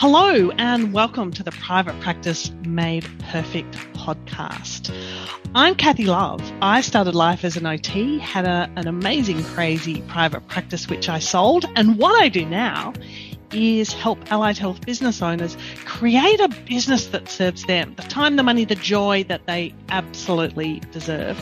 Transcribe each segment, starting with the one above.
Hello, and welcome to the Private Practice Made Perfect podcast. I'm Kathy Love. I started life as an OT, had a, an amazing, crazy private practice which I sold, and what I do now is help allied health business owners create a business that serves them the time, the money, the joy that they absolutely deserve.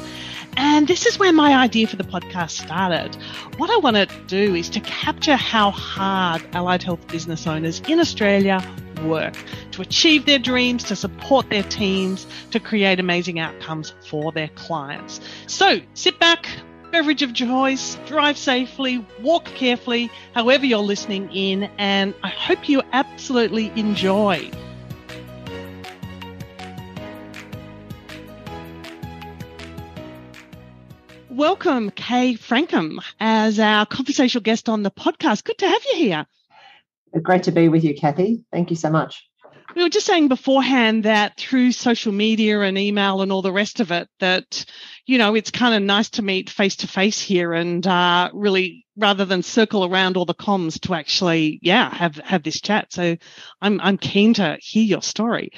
And this is where my idea for the podcast started. What I want to do is to capture how hard allied health business owners in Australia work to achieve their dreams, to support their teams, to create amazing outcomes for their clients. So sit back, beverage of choice, drive safely, walk carefully, however you're listening in, and I hope you absolutely enjoy. Welcome Kay Frankham as our conversational guest on the podcast. Good to have you here. Great to be with you, Kathy. Thank you so much. We were just saying beforehand that through social media and email and all the rest of it, that, you know, it's kind of nice to meet face to face here and uh, really, rather than circle around all the comms to actually, yeah, have, have this chat. So I'm, I'm keen to hear your story.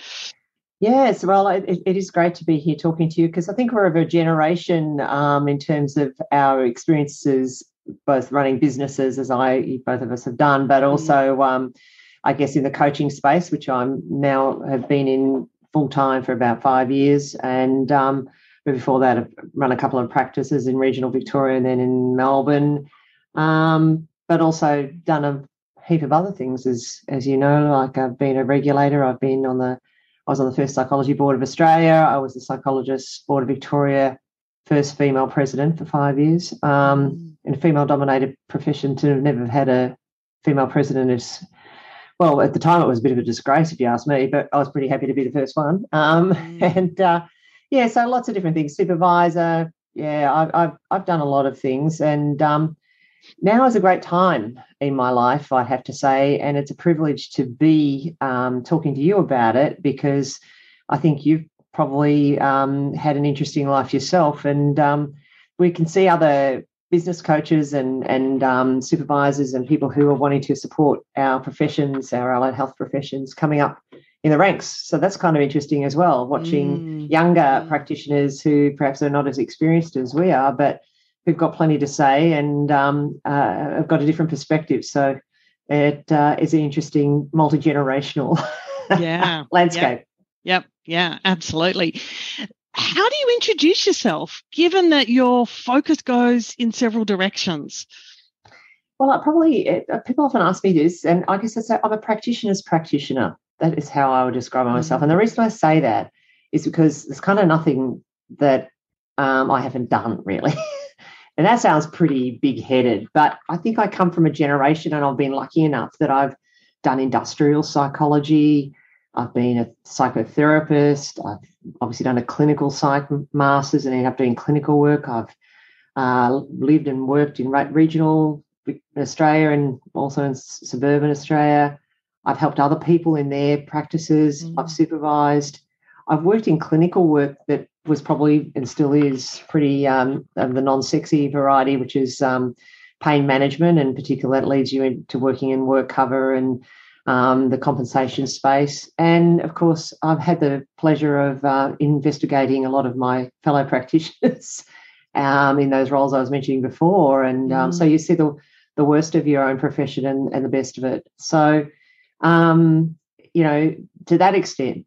Yes, well, it, it is great to be here talking to you because I think we're of a generation um, in terms of our experiences, both running businesses, as I both of us have done, but mm-hmm. also, um, I guess, in the coaching space, which I'm now have been in full time for about five years, and um, before that, I've run a couple of practices in regional Victoria and then in Melbourne, um, but also done a heap of other things, as as you know, like I've been a regulator, I've been on the I was on the first Psychology Board of Australia. I was the Psychologist Board of Victoria, first female president for five years. Um, mm. in a female dominated profession, to never have never had a female president is, well, at the time it was a bit of a disgrace, if you ask me, but I was pretty happy to be the first one. Um, mm. And uh, yeah, so lots of different things. Supervisor, yeah, I've, I've, I've done a lot of things. And um, now is a great time in my life, I have to say, and it's a privilege to be um, talking to you about it because I think you've probably um, had an interesting life yourself, and um, we can see other business coaches and and um, supervisors and people who are wanting to support our professions, our allied health professions, coming up in the ranks. So that's kind of interesting as well, watching mm. younger mm. practitioners who perhaps are not as experienced as we are, but who've got plenty to say and um, uh, have got a different perspective. So it uh, is an interesting multi generational yeah landscape. Yep. yep. Yeah. Absolutely. How do you introduce yourself, given that your focus goes in several directions? Well, I probably uh, people often ask me this, and I guess I say I'm a practitioner's practitioner. That is how I would describe myself. Mm-hmm. And the reason I say that is because there's kind of nothing that um, I haven't done really. And that sounds pretty big headed, but I think I come from a generation and I've been lucky enough that I've done industrial psychology. I've been a psychotherapist. I've obviously done a clinical psych master's and ended up doing clinical work. I've uh, lived and worked in regional Australia and also in suburban Australia. I've helped other people in their practices. Mm. I've supervised. I've worked in clinical work that was probably and still is pretty um, of the non-sexy variety, which is um, pain management, and particularly that leads you into working in work cover and um, the compensation space. And of course, I've had the pleasure of uh, investigating a lot of my fellow practitioners um, in those roles I was mentioning before, and um, mm. so you see the the worst of your own profession and, and the best of it. So, um, you know, to that extent,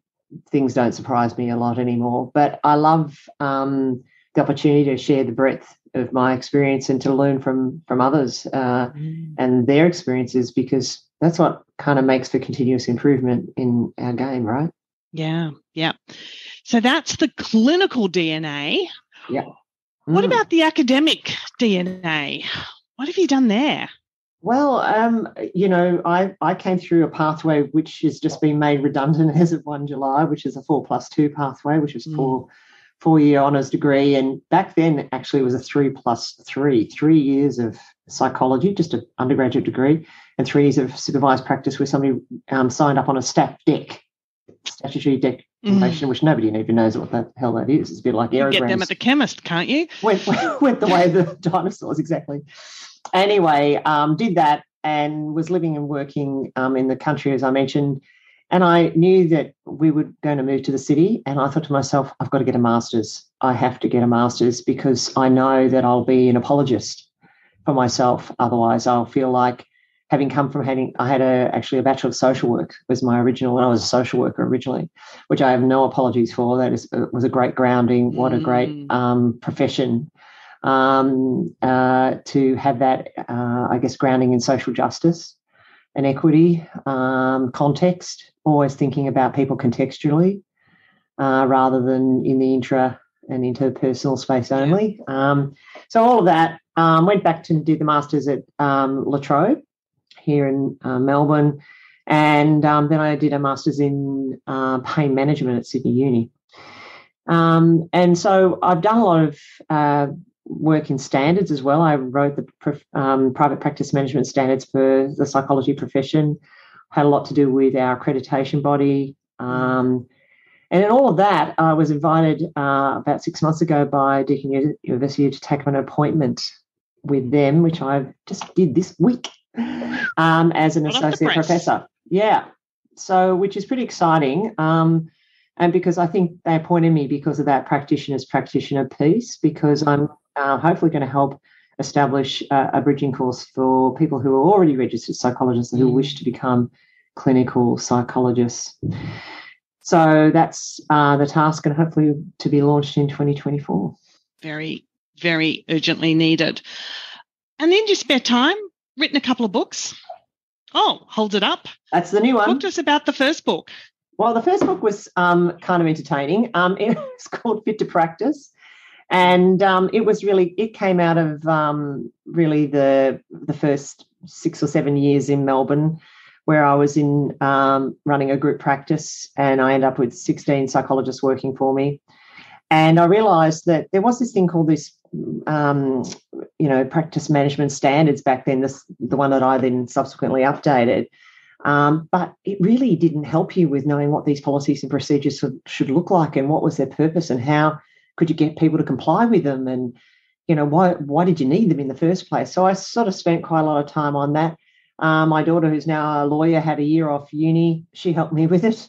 things don't surprise me a lot anymore. But I love um, the opportunity to share the breadth of my experience and to learn from from others uh, mm. and their experiences because that's what kind of makes for continuous improvement in our game, right? Yeah, yeah. So that's the clinical DNA. Yeah. Mm. What about the academic DNA? What have you done there? Well, um, you know, I, I came through a pathway which has just been made redundant as of 1 July, which is a four plus two pathway, which is mm. four four year honours degree. And back then, actually, it was a three plus three, three years of psychology, just an undergraduate degree, and three years of supervised practice where somebody um, signed up on a stat deck, statutory declaration, mm. which nobody even knows what the hell that is. It's a bit like aerograms. You get them at the chemist, can't you? Went, went the way of the dinosaurs, exactly anyway, um, did that and was living and working um, in the country, as I mentioned. And I knew that we were going to move to the city. And I thought to myself, I've got to get a master's. I have to get a master's because I know that I'll be an apologist for myself. Otherwise, I'll feel like having come from having, I had a, actually a Bachelor of Social Work was my original, when I was a social worker originally, which I have no apologies for. That is, was a great grounding. What a great mm. um, profession um, uh, to have that, uh, I guess, grounding in social justice and equity um, context, always thinking about people contextually uh, rather than in the intra and interpersonal space only. Um, so all of that um, went back to do the masters at um, La Trobe here in uh, Melbourne, and um, then I did a masters in uh, pain management at Sydney Uni. Um, and so I've done a lot of uh, work in standards as well. I wrote the um, private practice management standards for the psychology profession. Had a lot to do with our accreditation body. Um, and in all of that, I was invited uh, about six months ago by Deakin University to take an appointment with them, which I just did this week um, as an associate professor. Yeah. So, which is pretty exciting. Um, and because I think they appointed me because of that practitioner's practitioner piece, because I'm uh, hopefully going to help establish uh, a bridging course for people who are already registered psychologists and who mm. wish to become clinical psychologists. So that's uh, the task, and hopefully to be launched in 2024. Very, very urgently needed. And in your spare time, written a couple of books. Oh, hold it up. That's the new one. Talk to us about the first book. Well, the first book was um, kind of entertaining. Um, it's called Fit to Practice and um, it was really it came out of um, really the the first six or seven years in Melbourne, where I was in um, running a group practice, and I ended up with sixteen psychologists working for me, and I realised that there was this thing called this. Um, you know, practice management standards back then. This the one that I then subsequently updated, um, but it really didn't help you with knowing what these policies and procedures should, should look like and what was their purpose and how could you get people to comply with them? And you know why why did you need them in the first place? So i sort of spent quite a lot of time on that. Uh, my daughter who's now a lawyer had a year off uni. She helped me with it.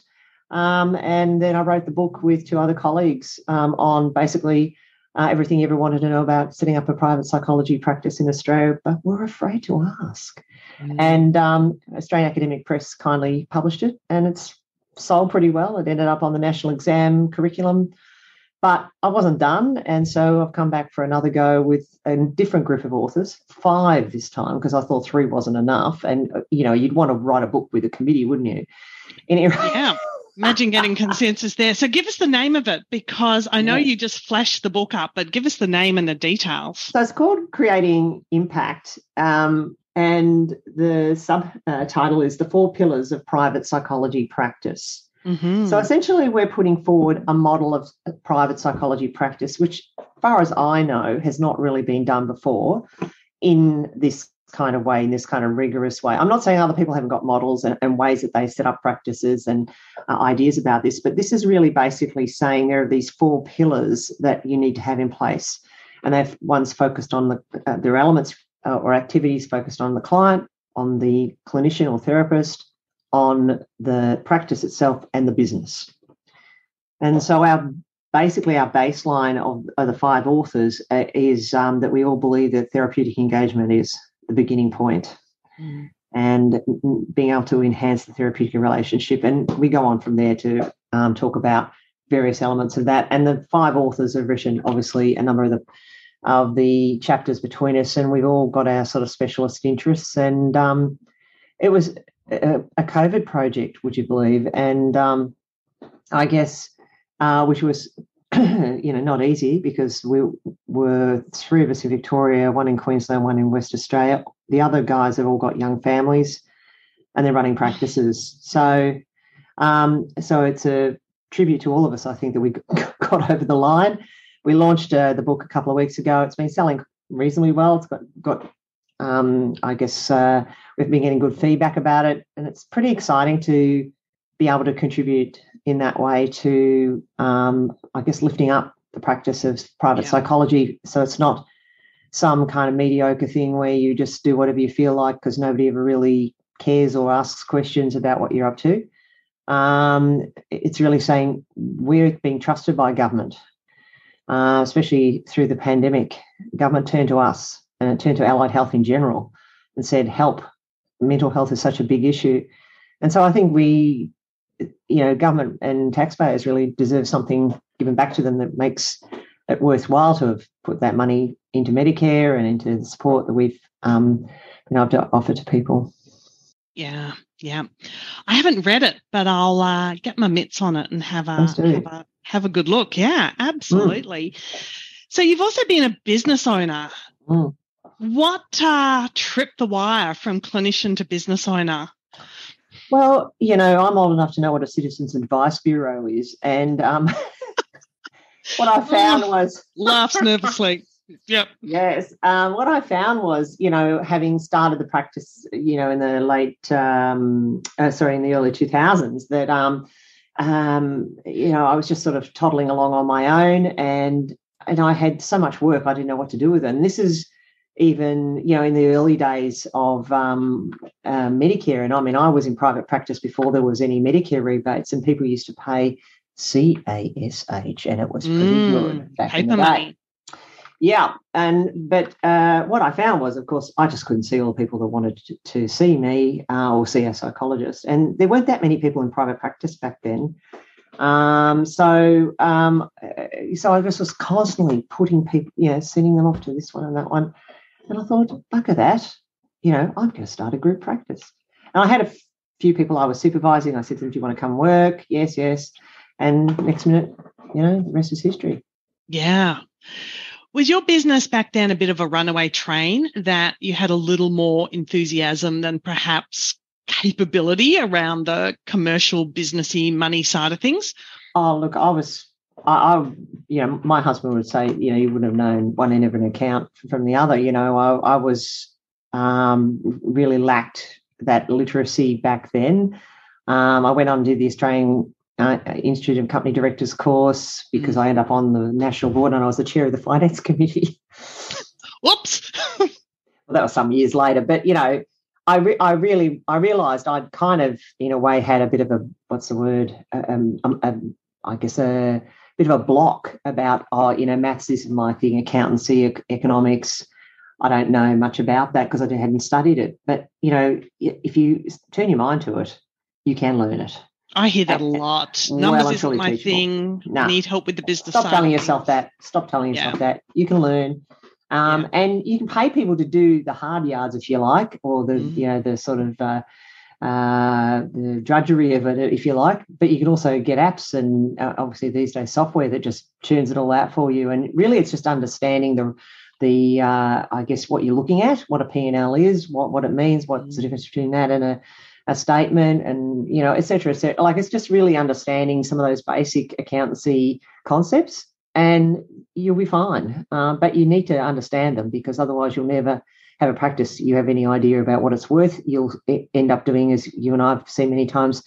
Um, and then i wrote the book with two other colleagues um, on basically uh, everything you ever wanted to know about setting up a private psychology practice in australia but we're afraid to ask. Mm. and um, australian academic press kindly published it and it's sold pretty well. It ended up on the national exam curriculum but I wasn't done. And so I've come back for another go with a different group of authors, five this time, because I thought three wasn't enough. And, uh, you know, you'd want to write a book with a committee, wouldn't you? Anyway. Yeah. Imagine getting consensus there. So give us the name of it because I know yeah. you just flashed the book up, but give us the name and the details. So it's called Creating Impact. Um, and the subtitle is The Four Pillars of Private Psychology Practice. Mm-hmm. So essentially, we're putting forward a model of private psychology practice, which, far as I know, has not really been done before in this kind of way, in this kind of rigorous way. I'm not saying other people haven't got models and, and ways that they set up practices and uh, ideas about this, but this is really basically saying there are these four pillars that you need to have in place. And they've one's focused on the uh, their elements uh, or activities focused on the client, on the clinician or therapist, on the practice itself and the business. And so our basically our baseline of, of the five authors uh, is um, that we all believe that therapeutic engagement is the beginning point mm. and being able to enhance the therapeutic relationship. And we go on from there to um, talk about various elements of that. And the five authors have written obviously a number of the of the chapters between us, and we've all got our sort of specialist interests. And um, it was a, COVID project, would you believe? And um, I guess, uh, which was, you know, not easy because we were three of us in Victoria, one in Queensland, one in West Australia. The other guys have all got young families, and they're running practices. So, um, so it's a tribute to all of us. I think that we got over the line. We launched uh, the book a couple of weeks ago. It's been selling reasonably well. It's got got um, I guess uh, we've been getting good feedback about it, and it's pretty exciting to be able to contribute in that way to, um, I guess, lifting up the practice of private yeah. psychology. So it's not some kind of mediocre thing where you just do whatever you feel like because nobody ever really cares or asks questions about what you're up to. Um, it's really saying we're being trusted by government, uh, especially through the pandemic. Government turned to us and it turned to allied health in general and said, help. Mental health is such a big issue. And so I think we, you know, government and taxpayers really deserve something given back to them that makes it worthwhile to have put that money into Medicare and into the support that we've um, been able to offer to people. Yeah, yeah. I haven't read it, but I'll uh, get my mitts on it and have a, have a, have a good look. Yeah, absolutely. Mm. So you've also been a business owner. Mm. What uh, tripped the wire from clinician to business owner? Well, you know, I'm old enough to know what a citizens advice bureau is, and um, what I found was laughs nervously. Yep. Yes. Um, what I found was, you know, having started the practice, you know, in the late, um, uh, sorry, in the early 2000s, that, um, um, you know, I was just sort of toddling along on my own and, and I had so much work, I didn't know what to do with it. And this is even, you know, in the early days of um, uh, Medicare. And I mean, I was in private practice before there was any Medicare rebates and people used to pay CASH, and it was pretty mm, good back in the day. Yeah, and but uh, what I found was, of course, I just couldn't see all the people that wanted to, to see me uh, or see a psychologist, and there weren't that many people in private practice back then. Um, so, um, uh, so I just was constantly putting people, you know, sending them off to this one and that one, and I thought, bugger that, you know, I'm going to start a group practice. And I had a few people I was supervising. I said to them, "Do you want to come work?" Yes, yes. And next minute, you know, the rest is history. Yeah. Was your business back then a bit of a runaway train that you had a little more enthusiasm than perhaps capability around the commercial businessy money side of things? Oh, look, I was, I, I, you know, my husband would say, you know, you wouldn't have known one end of an account from the other. You know, I, I was um, really lacked that literacy back then. Um, I went on to do the Australian uh, Institute of Company Directors course because mm. I ended up on the national board and I was the chair of the finance committee. Whoops. well, that was some years later, but you know, I re- I really I realised I'd kind of in a way had a bit of a what's the word um, um, um, I guess a bit of a block about oh you know maths isn't my thing accountancy economics I don't know much about that because I hadn't studied it but you know if you turn your mind to it you can learn it I hear that a lot. Numbers well, isn't my teachable. thing. No. Need help with the business. Stop telling yourself that. Stop telling yourself yeah. that. You can learn. Um, yeah. And you can pay people to do the hard yards if you like, or the mm. you know the sort of uh, uh, the drudgery of it if you like. But you can also get apps and uh, obviously these days software that just churns it all out for you. And really, it's just understanding the the uh, I guess what you're looking at, what a P and L is, what what it means, what's mm. the difference between that and a a statement and you know et cetera, et cetera. like it's just really understanding some of those basic accountancy concepts and you'll be fine uh, but you need to understand them because otherwise you'll never have a practice you have any idea about what it's worth you'll end up doing as you and i've seen many times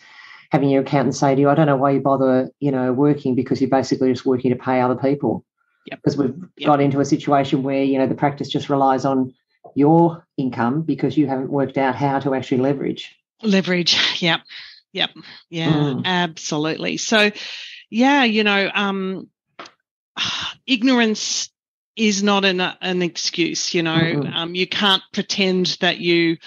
having your accountant say to you i don't know why you bother you know working because you're basically just working to pay other people yep. because we've yep. got into a situation where you know the practice just relies on your income because you haven't worked out how to actually leverage Leverage. Yep. Yep. Yeah, mm. absolutely. So, yeah, you know, um, ignorance is not an, an excuse, you know. Mm-hmm. Um, you can't pretend that you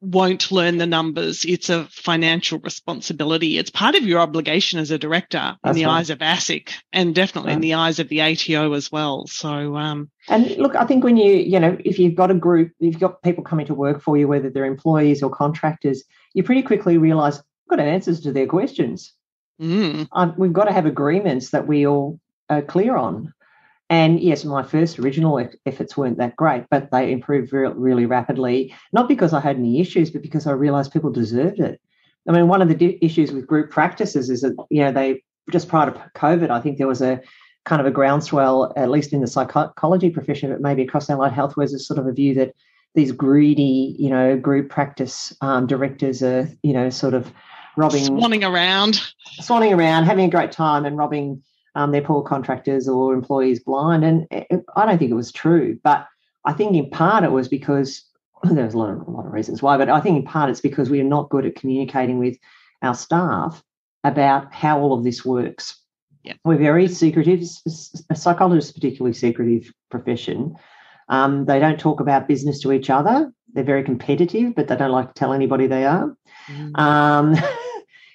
won't learn the numbers. It's a financial responsibility. It's part of your obligation as a director That's in the right. eyes of ASIC and definitely in the eyes of the ATO as well. So, um, and look, I think when you, you know, if you've got a group, you've got people coming to work for you, whether they're employees or contractors, you pretty quickly realize I've got answers to their questions. Mm. Um, we've got to have agreements that we all are clear on. And yes, my first original efforts weren't that great, but they improved re- really rapidly. Not because I had any issues, but because I realised people deserved it. I mean, one of the di- issues with group practices is that you know they just prior to COVID, I think there was a kind of a groundswell, at least in the psychology profession, but maybe across allied health, was a sort of a view that these greedy, you know, group practice um, directors are, you know, sort of robbing, swanning around, swanning around, having a great time, and robbing um, their poor contractors or employees blind. And it, I don't think it was true. But I think in part it was because there's a lot of a lot of reasons why, but I think in part it's because we are not good at communicating with our staff about how all of this works. Yeah. We're very secretive. Psychologists, particularly secretive profession. Um, they don't talk about business to each other. They're very competitive, but they don't like to tell anybody they are. Mm. Um,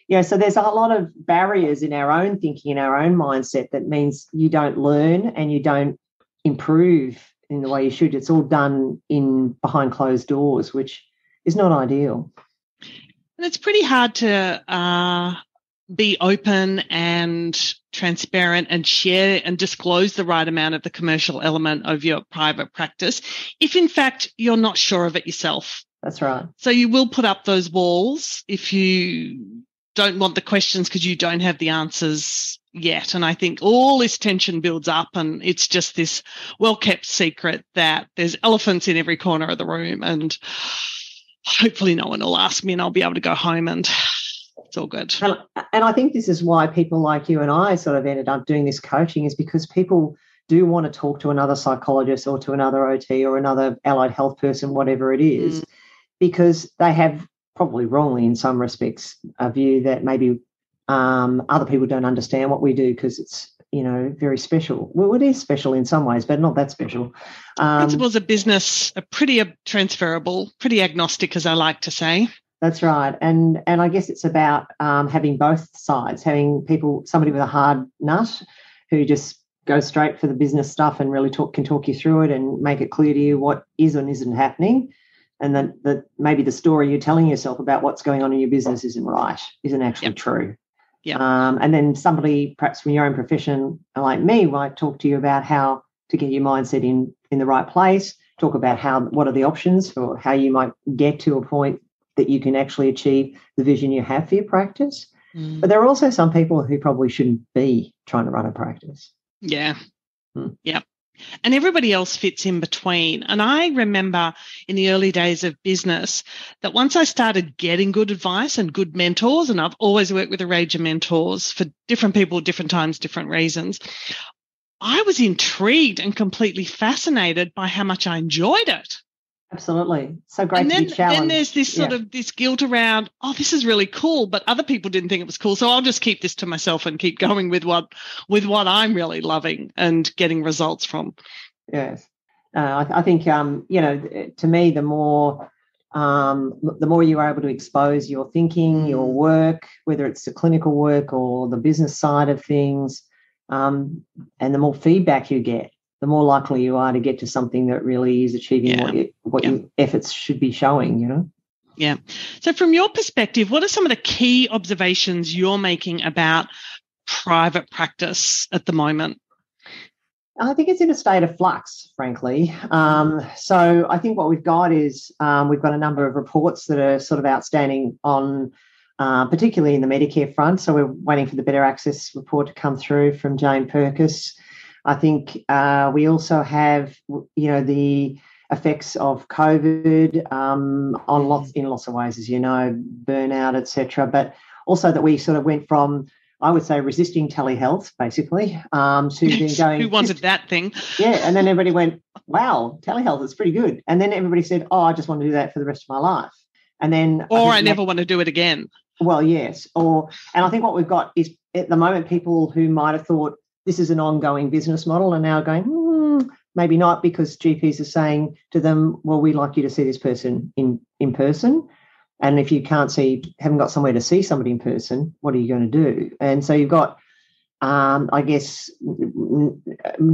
yeah, so there's a lot of barriers in our own thinking, in our own mindset, that means you don't learn and you don't improve in the way you should. It's all done in behind closed doors, which is not ideal. And it's pretty hard to uh, be open and transparent and share and disclose the right amount of the commercial element of your private practice if in fact you're not sure of it yourself. That's right. So you will put up those walls if you don't want the questions because you don't have the answers yet. And I think all this tension builds up and it's just this well kept secret that there's elephants in every corner of the room and hopefully no one will ask me and I'll be able to go home and it's all good. And, and I think this is why people like you and I sort of ended up doing this coaching is because people do want to talk to another psychologist or to another OT or another allied health person, whatever it is, mm. because they have probably wrongly in some respects a view that maybe um, other people don't understand what we do because it's you know very special. Well, it is special in some ways, but not that special. Um, Principles of business are pretty transferable, pretty agnostic, as I like to say. That's right, and and I guess it's about um, having both sides, having people, somebody with a hard nut, who just goes straight for the business stuff and really talk can talk you through it and make it clear to you what is and isn't happening, and that that maybe the story you're telling yourself about what's going on in your business isn't right, isn't actually yep. true. Yeah. Um, and then somebody, perhaps from your own profession, like me, might talk to you about how to get your mindset in in the right place. Talk about how what are the options for how you might get to a point that you can actually achieve the vision you have for your practice. Mm. But there are also some people who probably shouldn't be trying to run a practice. Yeah. Hmm. Yeah. And everybody else fits in between. And I remember in the early days of business that once I started getting good advice and good mentors, and I've always worked with a range of mentors for different people, different times, different reasons, I was intrigued and completely fascinated by how much I enjoyed it. Absolutely. So great and then, to be challenged. Then there's this sort yeah. of this guilt around, oh, this is really cool, but other people didn't think it was cool. So I'll just keep this to myself and keep going with what with what I'm really loving and getting results from. Yes. Uh, I, I, think um, you know, to me, the more um, the more you are able to expose your thinking, your mm. work, whether it's the clinical work or the business side of things, um, and the more feedback you get, the more likely you are to get to something that really is achieving yeah. what, you, what yeah. your efforts should be showing, you know? Yeah. So, from your perspective, what are some of the key observations you're making about private practice at the moment? I think it's in a state of flux, frankly. Um, so I think what we've got is um, we've got a number of reports that are sort of outstanding on, uh, particularly in the Medicare front. So we're waiting for the Better Access report to come through from Jane Pirkis. I think uh, we also have, you know, the effects of COVID um, on lots in lots of ways, as you know, burnout, etc. But also that we sort of went from I would say resisting telehealth, basically, um, to then going. Who wanted that thing? Yeah, and then everybody went, "Wow, telehealth is pretty good." And then everybody said, "Oh, I just want to do that for the rest of my life." And then, or I, I never want to do it again. Well, yes, or and I think what we've got is at the moment people who might have thought this is an ongoing business model and now going, hmm, maybe not because GPs are saying to them, well, we'd like you to see this person in, in person. And if you can't see, haven't got somewhere to see somebody in person, what are you going to do? And so you've got, um, I guess,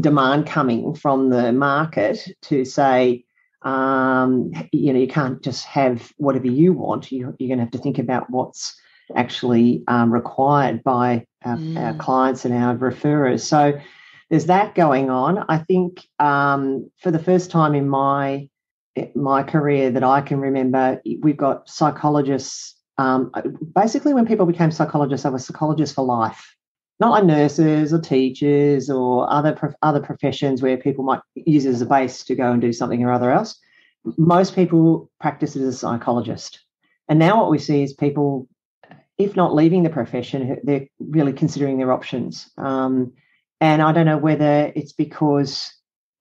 demand coming from the market to say, um, you know, you can't just have whatever you want. You, you're going to have to think about what's actually um, required by our, mm. our, clients and our referrers. So there's that going on. I think um, for the first time in my my career that I can remember, we've got psychologists. Um, basically, when people became psychologists, they were psychologists for life, not like nurses or teachers or other other professions where people might use it as a base to go and do something or other else. Most people practice as a psychologist, and now what we see is people if not leaving the profession, they're really considering their options. Um, and I don't know whether it's because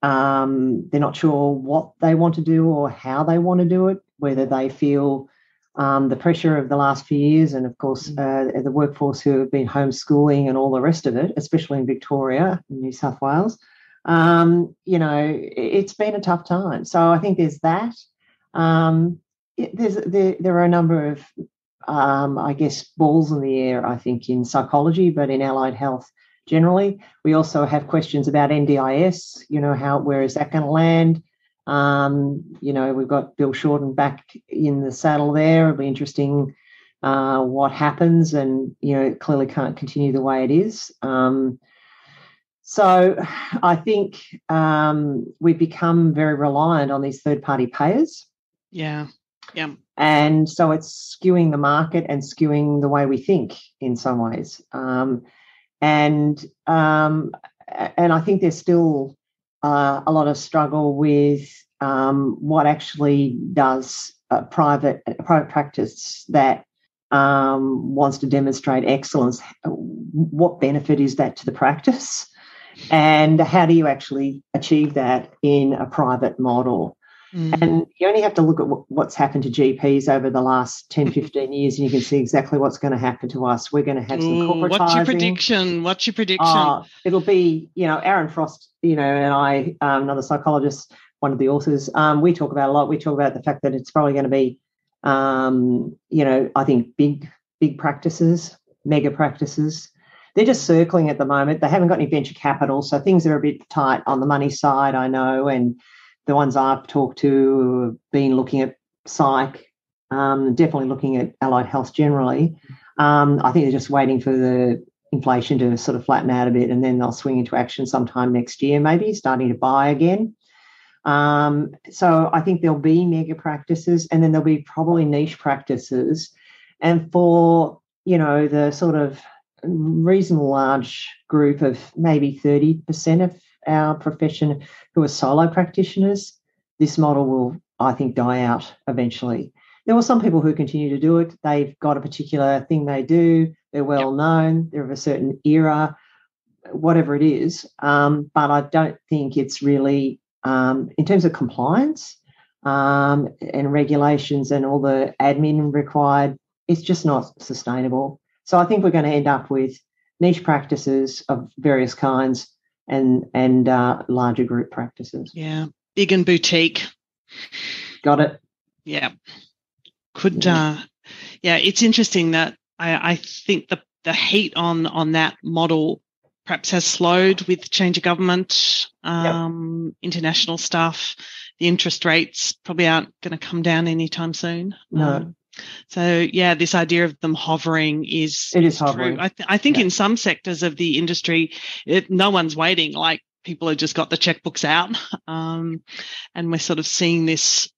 um, they're not sure what they want to do or how they want to do it, whether they feel um, the pressure of the last few years, and of course, mm. uh, the workforce who have been homeschooling and all the rest of it, especially in Victoria, in New South Wales. Um, you know, it's been a tough time. So I think there's that. Um, it, there's there, there are a number of, um, I guess, balls in the air. I think in psychology, but in allied health generally, we also have questions about NDIS. You know, how where is that going to land? Um, you know, we've got Bill Shorten back in the saddle there. It'll be interesting uh, what happens, and you know, it clearly can't continue the way it is. Um, so I think um, we've become very reliant on these third party payers. Yeah. Yeah. And so it's skewing the market and skewing the way we think in some ways. Um, and um, and I think there's still uh, a lot of struggle with um, what actually does private private practice that um, wants to demonstrate excellence. What benefit is that to the practice? And how do you actually achieve that in a private model? Mm. And you only have to look at what's happened to GPs over the last 10, 15 years, and you can see exactly what's going to happen to us. We're going to have some corporatizing. What's your prediction? What's your prediction? Uh, it'll be, you know, Aaron Frost, you know, and I, um, another psychologist, one of the authors, um, we talk about a lot. We talk about the fact that it's probably going to be, um, you know, I think big, big practices, mega practices. They're just circling at the moment. They haven't got any venture capital, so things are a bit tight on the money side, I know, and the ones I've talked to have been looking at psych, um, definitely looking at allied health generally. Um, I think they're just waiting for the inflation to sort of flatten out a bit, and then they'll swing into action sometime next year, maybe starting to buy again. Um, so I think there'll be mega practices, and then there'll be probably niche practices, and for you know the sort of reasonable large group of maybe thirty percent of our profession who are solo practitioners, this model will, I think, die out eventually. There are some people who continue to do it. They've got a particular thing they do. They're well known. They're of a certain era, whatever it is. Um, but I don't think it's really, um, in terms of compliance um, and regulations and all the admin required, it's just not sustainable. So I think we're going to end up with niche practices of various kinds and and uh, larger group practices. Yeah, big and boutique. Got it. Yeah, could yeah. uh, yeah. It's interesting that I, I think the the heat on on that model perhaps has slowed with change of government, um, yep. international stuff. The interest rates probably aren't going to come down anytime soon. No. Um, so yeah, this idea of them hovering is it is hovering. I, th- I, think yeah. in some sectors of the industry, it, no one's waiting. Like people have just got the checkbooks out, um, and we're sort of seeing this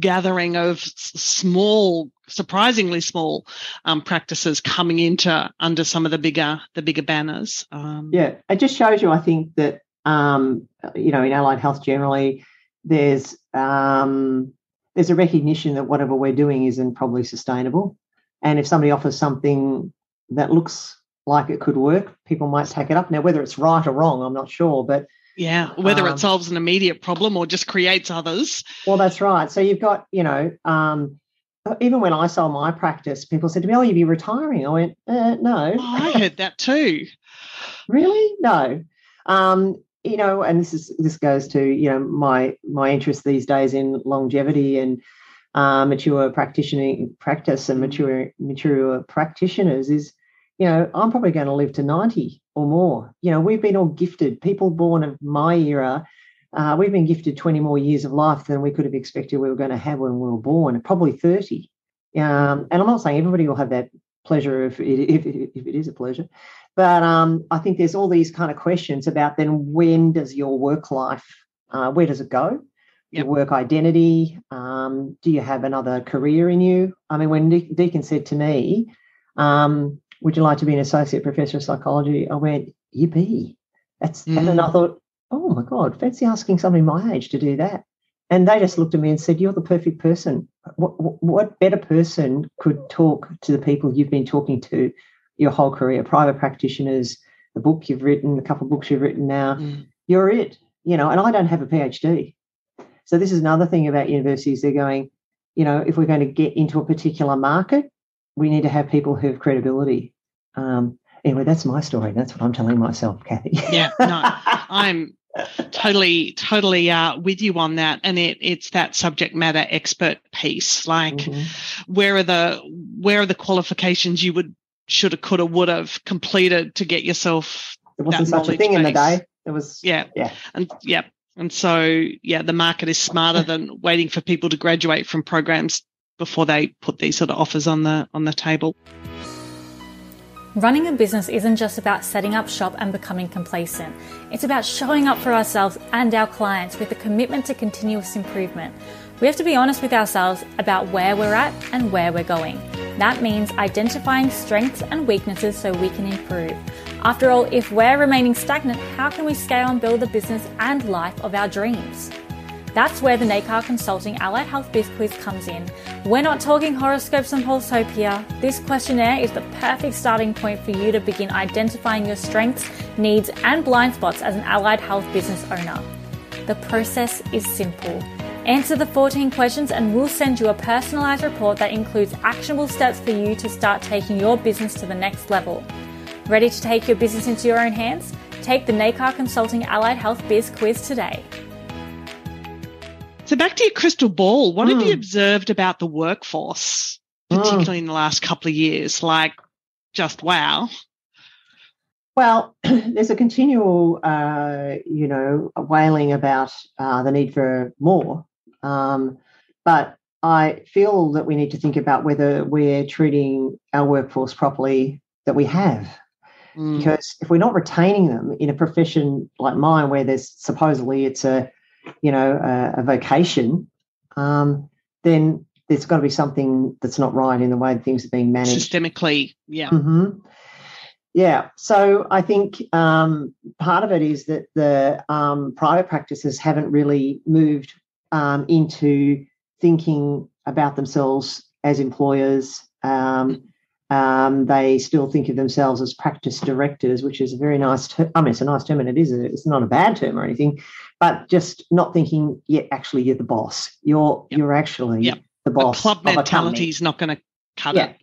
gathering of small, surprisingly small um, practices coming into under some of the bigger the bigger banners. Um, yeah, it just shows you, I think that um, you know in allied health generally, there's um, there's a recognition that whatever we're doing isn't probably sustainable. And if somebody offers something that looks like it could work, people might take it up. Now, whether it's right or wrong, I'm not sure, but yeah, whether um, it solves an immediate problem or just creates others. Well, that's right. So you've got, you know, um, even when I sold my practice, people said to me, "Oh, you'd be retiring." I went, uh, "No." Oh, I heard that too. really? No. Um, you know, and this is this goes to you know my my interest these days in longevity and uh, mature practitioner practice and mature mature practitioners is you know I'm probably going to live to ninety or more. You know, we've been all gifted. People born of my era, uh, we've been gifted twenty more years of life than we could have expected we were going to have when we were born. Probably thirty. Um, and I'm not saying everybody will have that pleasure if it, if, if it is a pleasure. But um, I think there's all these kind of questions about then when does your work life, uh, where does it go? Yep. Your work identity. Um, do you have another career in you? I mean, when De- Deakin said to me, um, "Would you like to be an associate professor of psychology?" I went, "Yippee!" That's mm. and then I mm. thought, "Oh my god, fancy asking somebody my age to do that." And they just looked at me and said, "You're the perfect person. What, what better person could talk to the people you've been talking to your whole career, private practitioners, the book you've written, a couple of books you've written now. Mm. You're it. you know, and I don't have a PhD. So this is another thing about universities. They're going, you know, if we're going to get into a particular market, we need to have people who have credibility. Um, anyway, that's my story. That's what I'm telling myself, Kathy. yeah, no, I'm totally, totally uh, with you on that. And it, it's that subject matter expert piece. Like, mm-hmm. where are the where are the qualifications you would should have, could have, would have completed to get yourself? There wasn't such a thing base. in the day. It was yeah, yeah, and yeah, and so yeah, the market is smarter than waiting for people to graduate from programs before they put these sort of offers on the on the table. Running a business isn't just about setting up shop and becoming complacent. It's about showing up for ourselves and our clients with a commitment to continuous improvement. We have to be honest with ourselves about where we're at and where we're going. That means identifying strengths and weaknesses so we can improve. After all, if we're remaining stagnant, how can we scale and build the business and life of our dreams? That's where the NACAR Consulting Allied Health Biz Quiz comes in. We're not talking horoscopes and pulshope here. This questionnaire is the perfect starting point for you to begin identifying your strengths, needs, and blind spots as an allied health business owner. The process is simple. Answer the 14 questions and we'll send you a personalized report that includes actionable steps for you to start taking your business to the next level. Ready to take your business into your own hands? Take the NACAR Consulting Allied Health Biz Quiz today. So back to your crystal ball, what mm. have you hmm. observed about the workforce, hmm. particularly mm. in the last couple of years? Like, just wow. Well, there's a continual, uh, you know, wailing about uh, the need for more. Um, but I feel that we need to think about whether we're treating our workforce properly that we have. Mm. Because if we're not retaining them in a profession like mine, where there's supposedly it's a you know, a, a vocation, um, then there's got to be something that's not right in the way things are being managed systemically. Yeah. Mm-hmm. Yeah. So I think um, part of it is that the um, private practices haven't really moved um, into thinking about themselves as employers. Um, um, they still think of themselves as practice directors, which is a very nice term. I mean, it's a nice term and it is, a, it's not a bad term or anything, but just not thinking, yeah, actually, you're the boss. You're yep. you're actually yep. the boss. The club mentality is not going to cut yeah. it.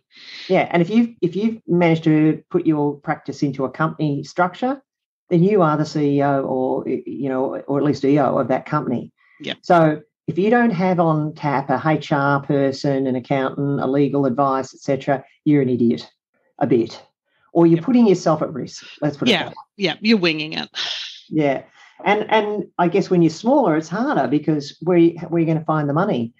Yeah, and if you if you've managed to put your practice into a company structure, then you are the CEO or you know, or at least EO of that company. Yeah. So if you don't have on tap a HR person, an accountant, a legal advice, etc., you're an idiot, a bit, or you're yep. putting yourself at risk. Let's put yeah, it. Yeah, yeah, you're winging it. Yeah, and and I guess when you're smaller, it's harder because where where are you going to find the money?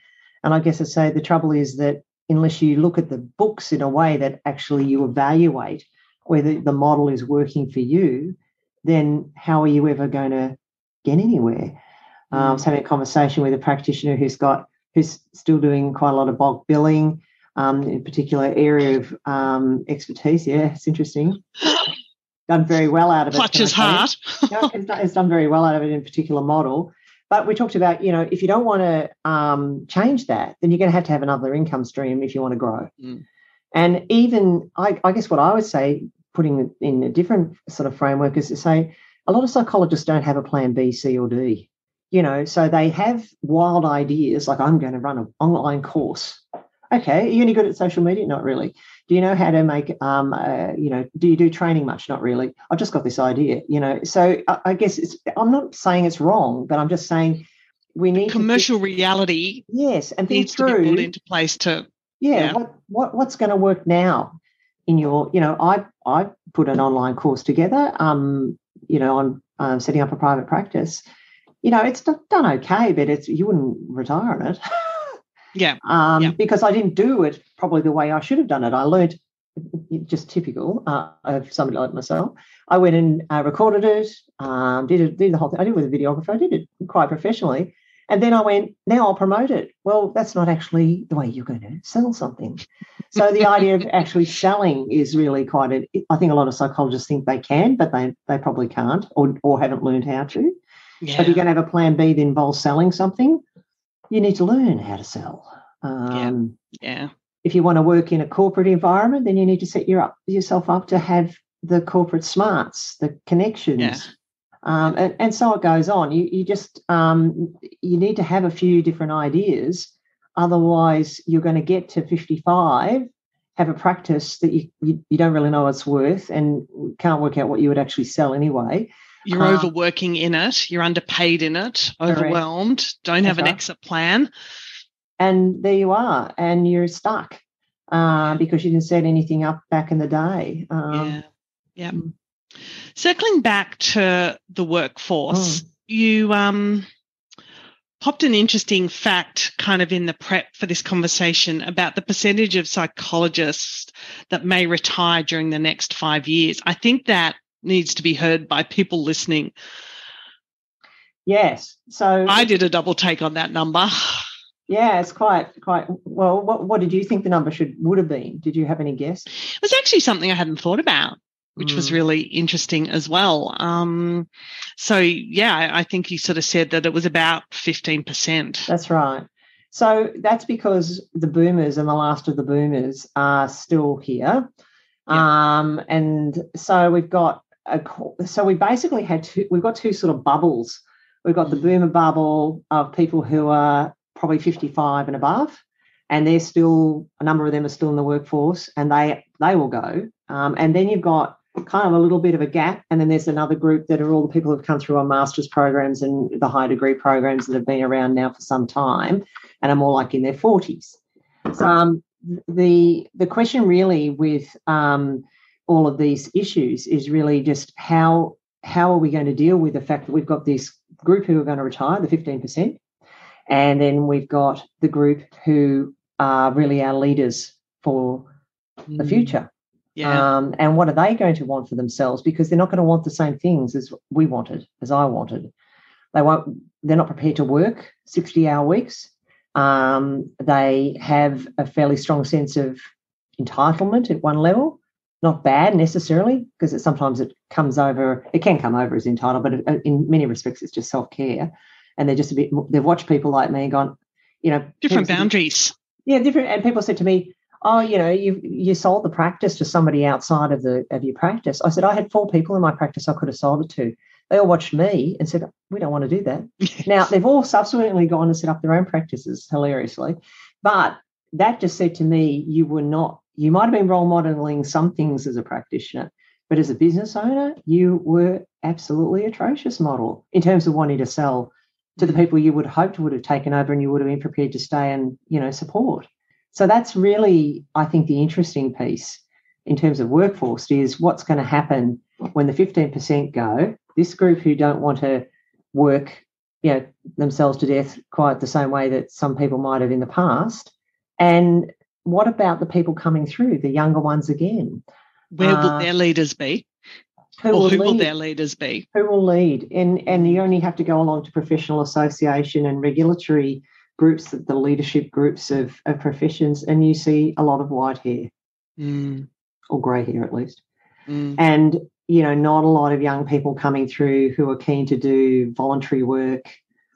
And I guess I say the trouble is that unless you look at the books in a way that actually you evaluate whether the model is working for you, then how are you ever going to get anywhere? Um, I was having a conversation with a practitioner who's got who's still doing quite a lot of bulk billing um, in a particular area of um, expertise. Yeah, it's interesting. done very well out of it. Clutches hard. yeah, it's, done, it's done very well out of it in a particular model. But we talked about, you know, if you don't want to um, change that, then you're going to have to have another income stream if you want to grow. Mm. And even, I, I, guess what I would say, putting in a different sort of framework, is to say a lot of psychologists don't have a plan B, C, or D. You know, so they have wild ideas like I'm going to run an online course. Okay, are you any good at social media? Not really. Do you know how to make, um, uh, you know, do you do training much? Not really. I've just got this idea, you know. So I, I guess it's, I'm not saying it's wrong, but I'm just saying we need commercial think, reality. Yes, and needs through, to be put into place to. Yeah, yeah. What, what what's going to work now in your, you know, I I put an online course together. Um, you know, I'm um, setting up a private practice. You know, it's done okay, but it's you wouldn't retire on it. Yeah. Um, yeah. Because I didn't do it probably the way I should have done it. I learned just typical uh, of somebody like myself. I went and uh, recorded it, um, did it, did the whole thing. I did it with a videographer. I did it quite professionally. And then I went, now I'll promote it. Well, that's not actually the way you're going to sell something. So the idea of actually selling is really quite a, I think a lot of psychologists think they can, but they, they probably can't or, or haven't learned how to. Yeah. So if you're going to have a plan B that involves selling something, you need to learn how to sell. Um, yeah. yeah. If you want to work in a corporate environment, then you need to set your up, yourself up to have the corporate smarts, the connections. Yeah. Um, and, and so it goes on. You, you just um, you need to have a few different ideas. Otherwise, you're going to get to 55, have a practice that you, you, you don't really know what's worth and can't work out what you would actually sell anyway. You're um, overworking in it. You're underpaid in it. Overwhelmed. Correct. Don't have an exit plan. And there you are, and you're stuck uh, because you didn't set anything up back in the day. Um, yeah. Yeah. Mm. Circling back to the workforce, mm. you um, popped an interesting fact kind of in the prep for this conversation about the percentage of psychologists that may retire during the next five years. I think that needs to be heard by people listening. Yes. So I did a double take on that number. Yeah, it's quite quite well. What what did you think the number should would have been? Did you have any guess? It was actually something I hadn't thought about which mm. was really interesting as well. Um, so yeah, I think you sort of said that it was about 15%. That's right. So that's because the boomers and the last of the boomers are still here. Yeah. Um, and so we've got a, so we basically had two, we've got two sort of bubbles. We've got the mm. boomer bubble of people who are probably 55 and above, and they're still a number of them are still in the workforce, and they they will go. Um, and then you've got kind of a little bit of a gap. And then there's another group that are all the people who've come through our master's programs and the high degree programs that have been around now for some time and are more like in their 40s. So um, the the question really with um, all of these issues is really just how how are we going to deal with the fact that we've got this group who are going to retire, the 15%, and then we've got the group who are really our leaders for the mm. future. Yeah. Um, and what are they going to want for themselves? Because they're not going to want the same things as we wanted, as I wanted. They won't. They're not prepared to work sixty-hour weeks. Um, they have a fairly strong sense of entitlement at one level. Not bad necessarily, because it, sometimes it comes over. It can come over as entitled, but uh, in many respects, it's just self-care. And they're just a bit. They've watched people like me and gone, you know, different boundaries. Yeah, different. And people said to me, oh, you know, you you sold the practice to somebody outside of the of your practice. I said, I had four people in my practice I could have sold it to. They all watched me and said, we don't want to do that. now they've all subsequently gone and set up their own practices, hilariously. But that just said to me, you were not, you might have been role modeling some things as a practitioner, but as a business owner, you were absolutely atrocious model in terms of wanting to sell to the people you would have hoped would have taken over and you would have been prepared to stay and, you know, support. So that's really, I think, the interesting piece in terms of workforce is what's going to happen when the 15% go. This group who don't want to work, you know, themselves to death quite the same way that some people might have in the past. And what about the people coming through, the younger ones again? Where will uh, their leaders be? Who, or will, who will their leaders be? Who will lead? And and you only have to go along to professional association and regulatory groups, the leadership groups of, of professions, and you see a lot of white hair mm. or grey hair at least. Mm. And, you know, not a lot of young people coming through who are keen to do voluntary work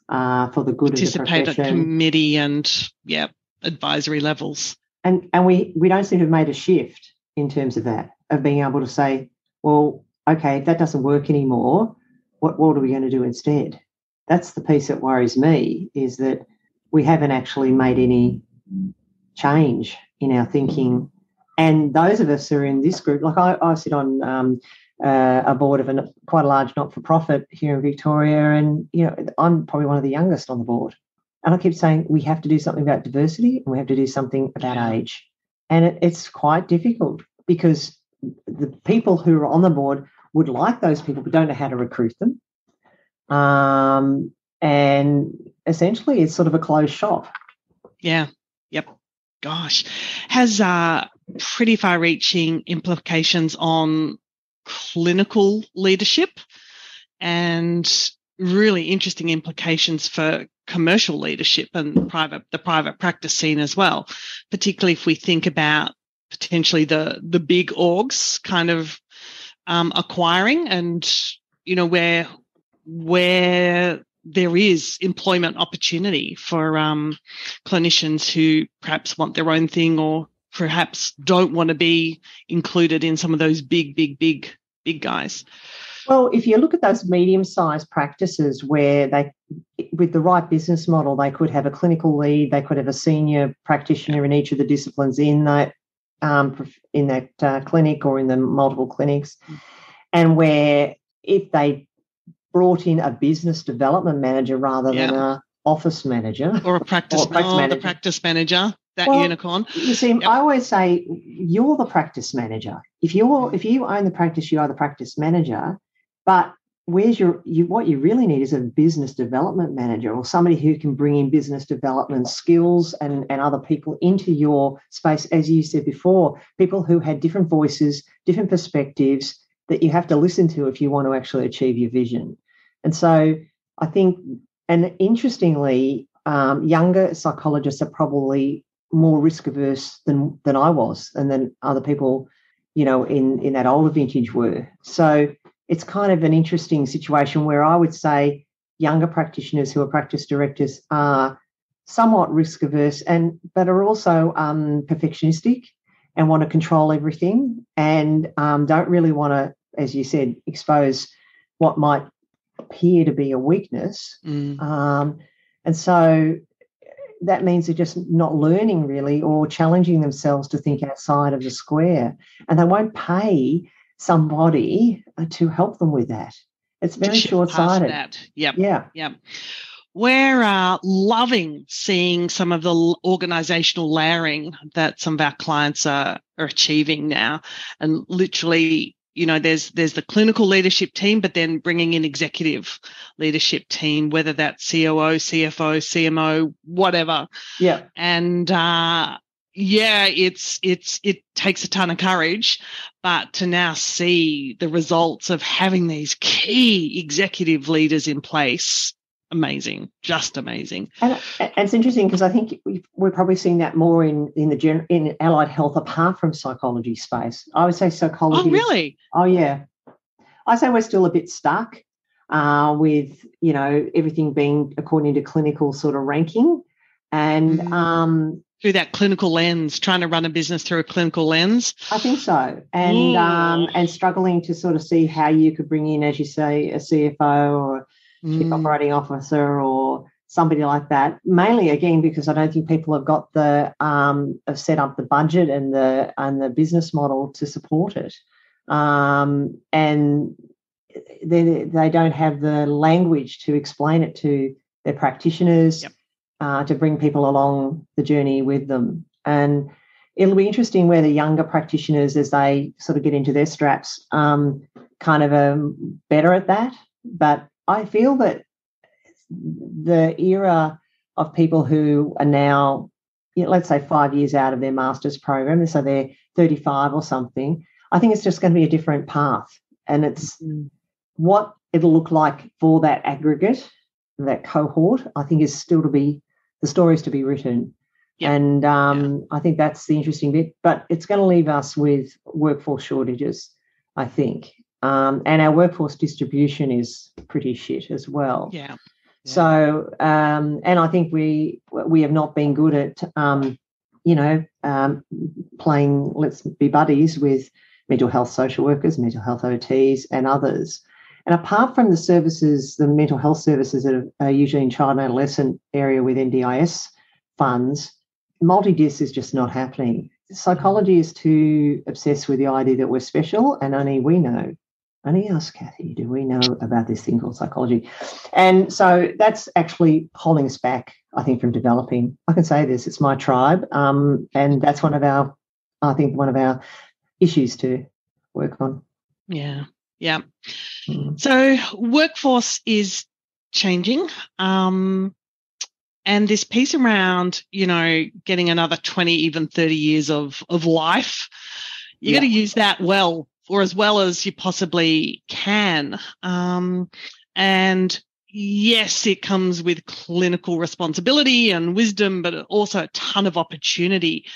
uh, for the good of the profession. Participate at committee and, yeah, advisory levels. And, and we, we don't seem to have made a shift in terms of that, of being able to say, well, okay, if that doesn't work anymore, what, what are we going to do instead? That's the piece that worries me is that we haven't actually made any change in our thinking. And those of us who are in this group, like I, I sit on um, uh, a board of a quite a large not-for-profit here in Victoria, and you know I'm probably one of the youngest on the board. And I keep saying we have to do something about diversity and we have to do something about age. And it, it's quite difficult because the people who are on the board would like those people but don't know how to recruit them. Um, and essentially it's sort of a closed shop. Yeah. Yep. Gosh, has uh, pretty far reaching implications on clinical leadership and really interesting implications for commercial leadership and private the private practice scene as well particularly if we think about potentially the the big orgs kind of um, acquiring and you know where where there is employment opportunity for um, clinicians who perhaps want their own thing or perhaps don't want to be included in some of those big, big, big, big guys. Well, if you look at those medium sized practices where they, with the right business model, they could have a clinical lead, they could have a senior practitioner in each of the disciplines in that um, in that uh, clinic or in the multiple clinics, mm. and where if they brought in a business development manager rather yeah. than a office manager or a practice, or a practice oh, manager. the practice manager that well, unicorn you see yep. i always say you're the practice manager if you're if you own the practice you are the practice manager but where's your you what you really need is a business development manager or somebody who can bring in business development skills and, and other people into your space as you said before people who had different voices different perspectives that you have to listen to if you want to actually achieve your vision and so i think and interestingly, um, younger psychologists are probably more risk averse than than I was, and than other people, you know, in in that older vintage were. So it's kind of an interesting situation where I would say younger practitioners who are practice directors are somewhat risk averse and but are also um, perfectionistic and want to control everything and um, don't really want to, as you said, expose what might appear to be a weakness. Mm. Um, and so that means they're just not learning really or challenging themselves to think outside of the square. And they won't pay somebody uh, to help them with that. It's very short sighted. Yep. Yeah. Yeah. We're uh, loving seeing some of the organizational layering that some of our clients are, are achieving now and literally you know there's there's the clinical leadership team but then bringing in executive leadership team whether that's coo cfo cmo whatever yeah and uh yeah it's it's it takes a ton of courage but to now see the results of having these key executive leaders in place amazing, just amazing. And, and it's interesting because I think we're probably seeing that more in in the gen, in allied health apart from psychology space. I would say psychology. Oh, really? Is, oh, yeah. I say we're still a bit stuck uh, with you know everything being according to clinical sort of ranking, and mm. um, through that clinical lens, trying to run a business through a clinical lens. I think so, and um, and struggling to sort of see how you could bring in, as you say, a CFO or chief mm. operating officer or somebody like that. Mainly, again, because I don't think people have got the um, have set up the budget and the and the business model to support it, um, and they they don't have the language to explain it to their practitioners, yep. Uh, to bring people along the journey with them, and. It'll be interesting where the younger practitioners, as they sort of get into their straps, um, kind of are um, better at that. But I feel that the era of people who are now, you know, let's say, five years out of their master's program, so they're 35 or something, I think it's just going to be a different path. And it's mm-hmm. what it'll look like for that aggregate, that cohort, I think is still to be, the stories to be written. Yep. And um, yeah. I think that's the interesting bit. But it's going to leave us with workforce shortages, I think. Um, and our workforce distribution is pretty shit as well. Yeah. yeah. So, um, and I think we we have not been good at, um, you know, um, playing let's be buddies with mental health social workers, mental health OTs, and others. And apart from the services, the mental health services that are usually in child and adolescent area with NDIS funds, multi-disc is just not happening. Psychology is too obsessed with the idea that we're special and only we know only us, Kathy, do we know about this thing called psychology. And so that's actually holding us back, I think, from developing. I can say this, it's my tribe. Um, and that's one of our, I think, one of our issues to work on. Yeah. Yeah. Mm. So workforce is changing. Um, and this piece around, you know, getting another 20, even 30 years of, of life, you yeah. got to use that well or as well as you possibly can. Um, and yes, it comes with clinical responsibility and wisdom, but also a ton of opportunity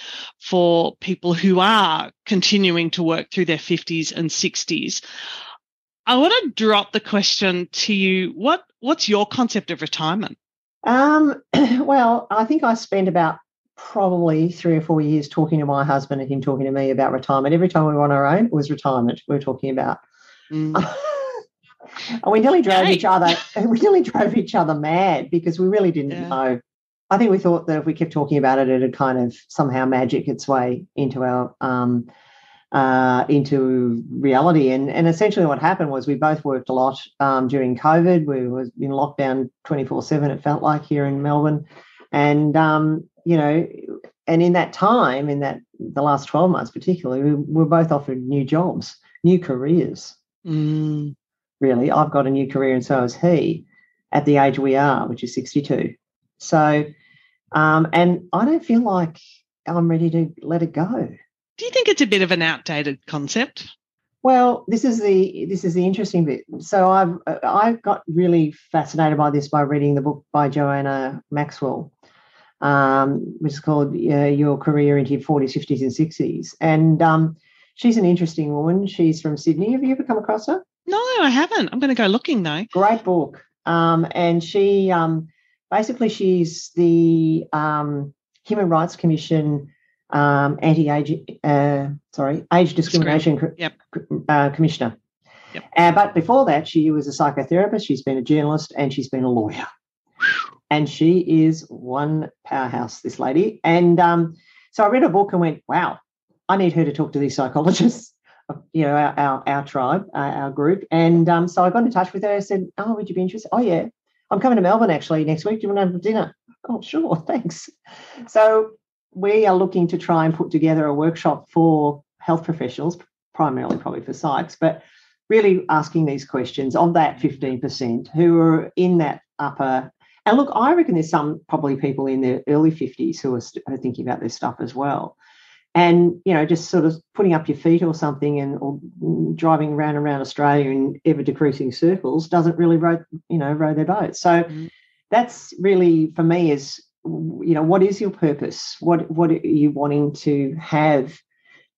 for people who are continuing to work through their 50s and 60s. I want to drop the question to you. What what's your concept of retirement? Um, well, I think I spend about probably three or four years talking to my husband and him talking to me about retirement. Every time we were on our own, it was retirement we were talking about. Mm. and we nearly drove each other. We nearly drove each other mad because we really didn't yeah. know. I think we thought that if we kept talking about it, it'd kind of somehow magic its way into our um, uh, into reality. And and essentially, what happened was we both worked a lot um, during COVID. We were in lockdown twenty four seven. It felt like here in Melbourne, and um, you know, and in that time, in that the last twelve months particularly, we were both offered new jobs, new careers. Mm. Really, I've got a new career, and so has he. At the age we are, which is sixty two. So, um, and I don't feel like I'm ready to let it go. Do you think it's a bit of an outdated concept? Well, this is the this is the interesting bit. So I've I got really fascinated by this by reading the book by Joanna Maxwell, um, which is called uh, Your Career into Your Forties, Fifties, and Sixties. And um, she's an interesting woman. She's from Sydney. Have you ever come across her? No, I haven't. I'm going to go looking though. Great book. Um, and she um, basically she's the um, Human Rights Commission um, anti-age, uh, sorry, age discrimination yep. uh, commissioner. Yep. Uh, but before that, she was a psychotherapist. She's been a journalist and she's been a lawyer. and she is one powerhouse, this lady. And um, so I read her book and went, wow, I need her to talk to these psychologists, you know, our, our, our tribe, uh, our group. And um, so I got in touch with her. I said, oh, would you be interested? Oh, yeah. I'm coming to Melbourne actually next week. Do you want to have dinner? Oh, sure. Thanks. So we are looking to try and put together a workshop for health professionals, primarily probably for psychs, but really asking these questions of that 15% who are in that upper. And look, I reckon there's some probably people in their early 50s who are, are thinking about this stuff as well. And, you know, just sort of putting up your feet or something and or driving around and around Australia in ever decreasing circles doesn't really row, you know, row their boat. So mm-hmm. that's really, for me, is you know what is your purpose? What what are you wanting to have?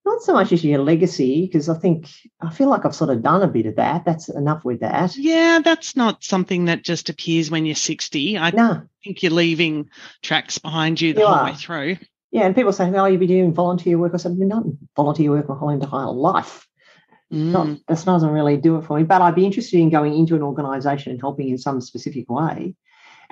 Not so much as your legacy because i think i feel like i've sort of done a bit of that. That's enough with that. Yeah that's not something that just appears when you're 60 i no. think you're leaving tracks behind you the you whole are. way through. Yeah and people say oh you'll be doing volunteer work. I said not volunteer work my whole entire life. Mm. not, that doesn't really do it for me but i'd be interested in going into an organization and helping in some specific way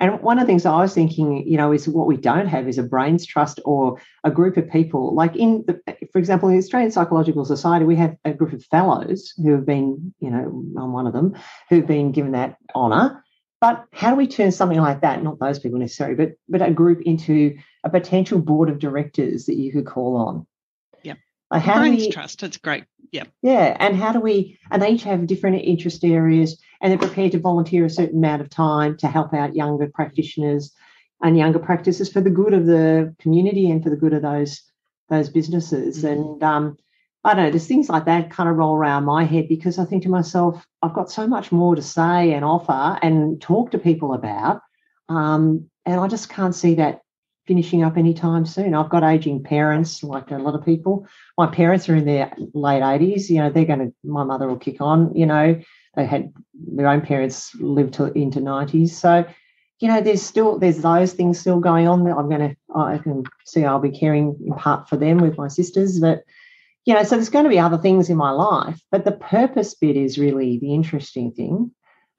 and one of the things I was thinking, you know, is what we don't have is a brains trust or a group of people. Like in, the, for example, in the Australian Psychological Society, we have a group of fellows who have been, you know, I'm one of them, who've been given that honour. But how do we turn something like that, not those people necessarily, but but a group into a potential board of directors that you could call on? Yeah. Like how brains do we, trust, it's great. Yeah. Yeah. And how do we, and they each have different interest areas and they're prepared to volunteer a certain amount of time to help out younger practitioners and younger practices for the good of the community and for the good of those those businesses. Mm-hmm. And um, I don't know, there's things like that kind of roll around my head because I think to myself, I've got so much more to say and offer and talk to people about. Um, and I just can't see that finishing up anytime soon. I've got aging parents, like a lot of people. My parents are in their late 80s. You know, they're going to, my mother will kick on, you know, they had their own parents lived to into 90s. So, you know, there's still, there's those things still going on that I'm going to, I can see I'll be caring in part for them with my sisters. But, you know, so there's going to be other things in my life. But the purpose bit is really the interesting thing.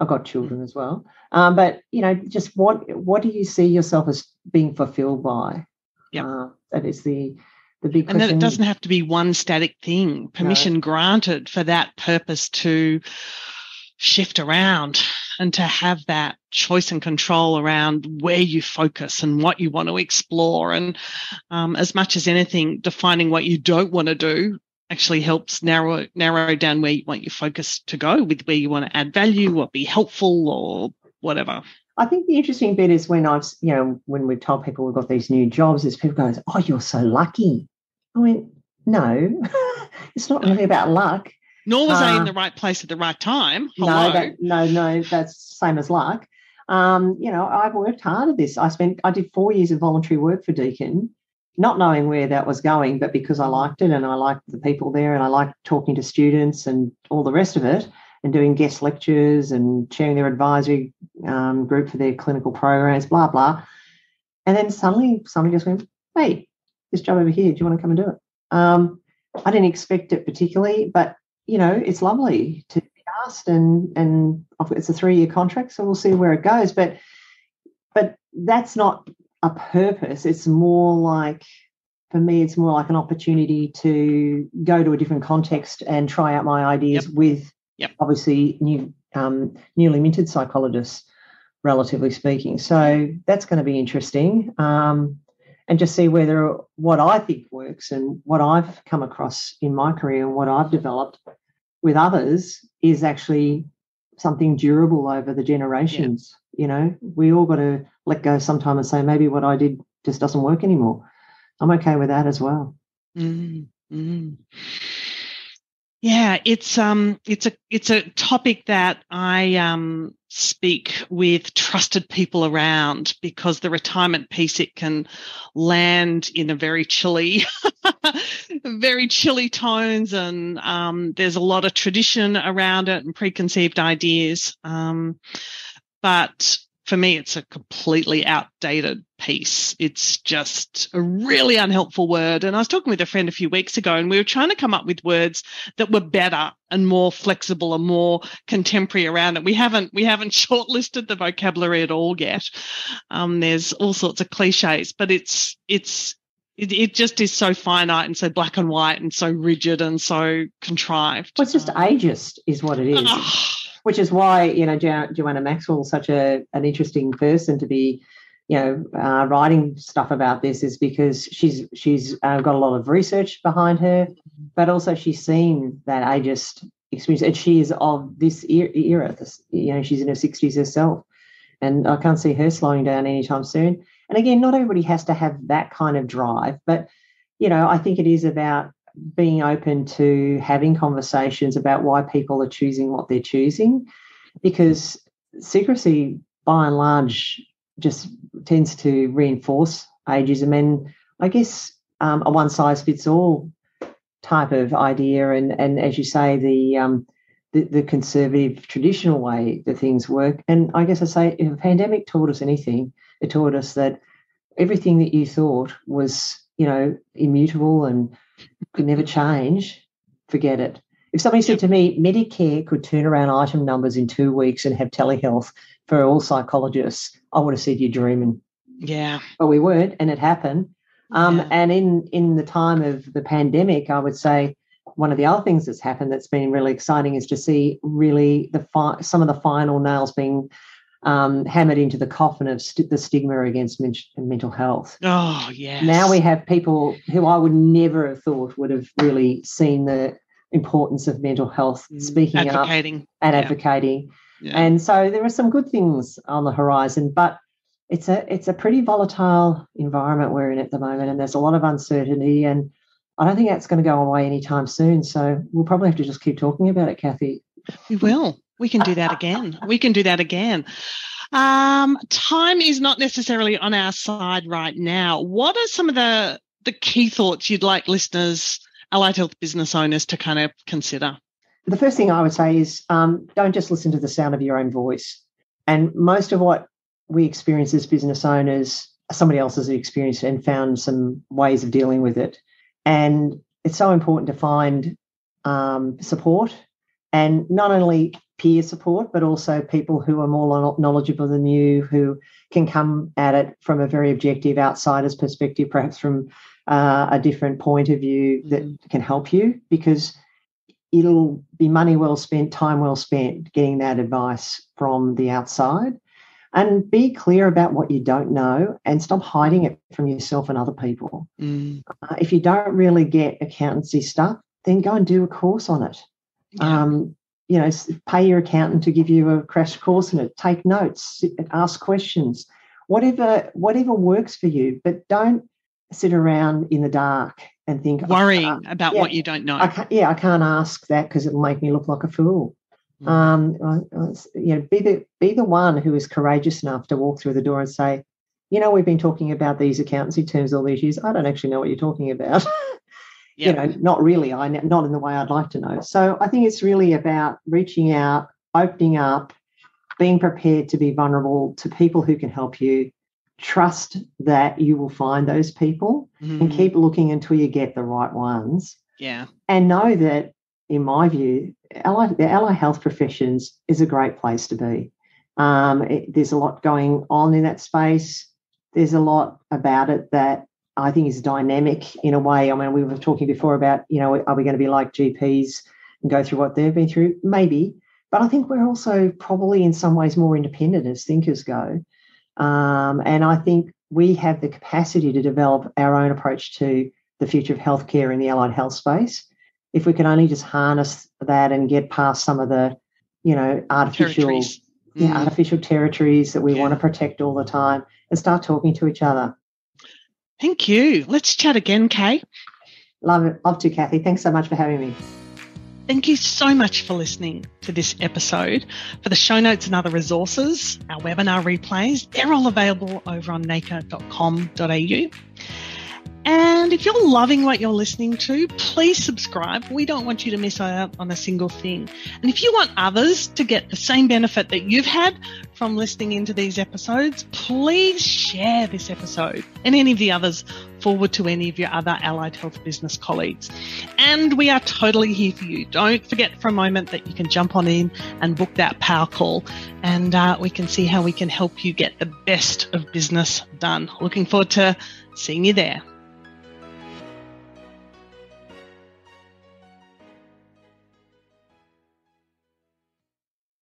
I've got children as well. Um, but you know, just what what do you see yourself as being fulfilled by? Yeah, uh, that is the the big and question. that it doesn't have to be one static thing. Permission no. granted for that purpose to shift around and to have that choice and control around where you focus and what you want to explore. And um, as much as anything, defining what you don't want to do actually helps narrow narrow down where you want your focus to go with where you want to add value or be helpful or whatever. I think the interesting bit is when I've, you know, when we've told people we've got these new jobs, is people go, "Oh, you're so lucky." I went, "No, it's not really about luck." Nor was uh, I in the right place at the right time. Hello. No, that, no, no, that's same as luck. Um, you know, I've worked hard at this. I spent, I did four years of voluntary work for Deakin, not knowing where that was going, but because I liked it and I liked the people there and I liked talking to students and all the rest of it and doing guest lectures and chairing their advisory um, group for their clinical programs, blah, blah. And then suddenly somebody just went, hey, this job over here, do you want to come and do it? Um, I didn't expect it particularly, but, you know, it's lovely to be asked, and and it's a three year contract, so we'll see where it goes. But but that's not a purpose. It's more like for me, it's more like an opportunity to go to a different context and try out my ideas Yep. with Yep. obviously new um, newly minted psychologists, relatively speaking. So that's going to be interesting. Um, and just see whether what I think works and what I've come across in my career and what I've developed with others is actually something durable over the generations. You know, we all got to let go sometime and say maybe what I did just doesn't work anymore. I'm okay with that as well. Mm, mm. Yeah, it's um, it's a it's a topic that I um speak with trusted people around because the retirement piece it can land in a very chilly, very chilly tones, and um, there's a lot of tradition around it and preconceived ideas. Um, but for me, it's a completely outdated piece. It's just a really unhelpful word. And I was talking with a friend a few weeks ago, and we were trying to come up with words that were better and more flexible and more contemporary around it. We haven't we haven't shortlisted the vocabulary at all yet. Um, there's all sorts of cliches, but it's it's it, it just is so finite and so black and white and so rigid and so contrived. Well, it's just Um, ageist, is what it is. ah, which is why you know jo- Joanna Maxwell such a an interesting person to be you know uh, writing stuff about this is because she's she's uh, got a lot of research behind her, but also she's seen that ageist experience, and she is of this era. era this, you know, she's in her sixties herself, and I can't see her slowing down anytime soon. And again, not everybody has to have that kind of drive, but you know, I think it is about being open to having conversations about why people are choosing what they're choosing because secrecy by and large just tends to reinforce ageism and i guess um, a one size fits all type of idea. And and as you say the um the, the conservative traditional way that things work. And i guess i say if a pandemic taught us anything it taught us that everything that you thought was you know immutable and could never change, forget it. If somebody said to me, Medicare could turn around item numbers in two weeks and have telehealth for all psychologists, I would have said you're dreaming. yeah. But we weren't, and it happened. Um, Yeah. And in in the time of the pandemic, I would say one of the other things that's happened that's been really exciting is to see really the fi- some of the final nails being um, hammered into the coffin of st- the stigma against men- mental health. Oh, yes. Now we have people who I would never have thought would have really seen the importance of mental health Mm, speaking up and yeah. advocating. Yeah. And so there are some good things on the horizon, but it's a it's a pretty volatile environment we're in at the moment, and there's a lot of uncertainty. And I don't think that's going to go away anytime soon. So we'll probably have to just keep talking about it, Kathy. We will. We can do that again. We can do that again. Um, time is not necessarily on our side right now. What are some of the the key thoughts you'd like listeners, allied health business owners, to kind of consider? The first thing I would say is um, don't just listen to the sound of your own voice. And most of what we experience as business owners, somebody else has experienced and found some ways of dealing with it. And it's so important to find um, support and not only peer support, but also people who are more knowledgeable than you, who can come at it from a very objective outsider's perspective, perhaps from uh, a different point of view that Mhm. can help you because it'll be money well spent, time well spent getting that advice from the outside. And be clear about what you don't know and stop hiding it from yourself and other people. Mm, Uh, if you don't really get accountancy stuff, then go and do a course on it. yeah. Um, you know, pay your accountant to give you a crash course in it. Take notes, ask questions, whatever whatever works for you. But don't sit around in the dark and think "Oh, Worrying uh, about yeah. what you don't know. I can't, yeah, I can't ask that because it'll make me look like a fool. Mm. Um, you know, be the be the one who is courageous enough to walk through the door and say, you know, we've been talking about these accountancy terms all these years. I don't actually know what you're talking about. Yeah. You know, not really. I not in the way I'd like to know. So I think it's really about reaching out, opening up, being prepared to be vulnerable to people who can help you. Trust that you will find those people and Mm, keep looking until you get the right ones yeah. and know that in my view, ally, the ally health professions is a great place to be. Um, it, there's a lot going on in that space. There's a lot about it that I think is dynamic in a way. I mean, we were talking before about, you know, are we going to be like GPs and go through what they've been through? Maybe. But I think we're also probably in some ways more independent as thinkers go. Um, and I think we have the capacity to develop our own approach to the future of healthcare in the allied health space. If we can only just harness that and get past some of the, you know, artificial, Territories. yeah, Mm. artificial territories that we Yeah. want to protect all the time and start talking to each other. Thank you. Let's chat again, Kay. Love it. Love to, Kathy. Thanks so much for having me. Thank you so much for listening to this episode. For the show notes and other resources, our webinar replays, they're all available over on naker.com.au. And if you're loving what you're listening to, please subscribe. We don't want you to miss out on a single thing. And if you want others to get the same benefit that you've had from listening into these episodes, please share this episode and any of the others forward to any of your other allied health business colleagues. And we are totally here for you. Don't forget for a moment that you can jump on in and book that power call and uh, we can see how we can help you get the best of business done. Looking forward to seeing you there.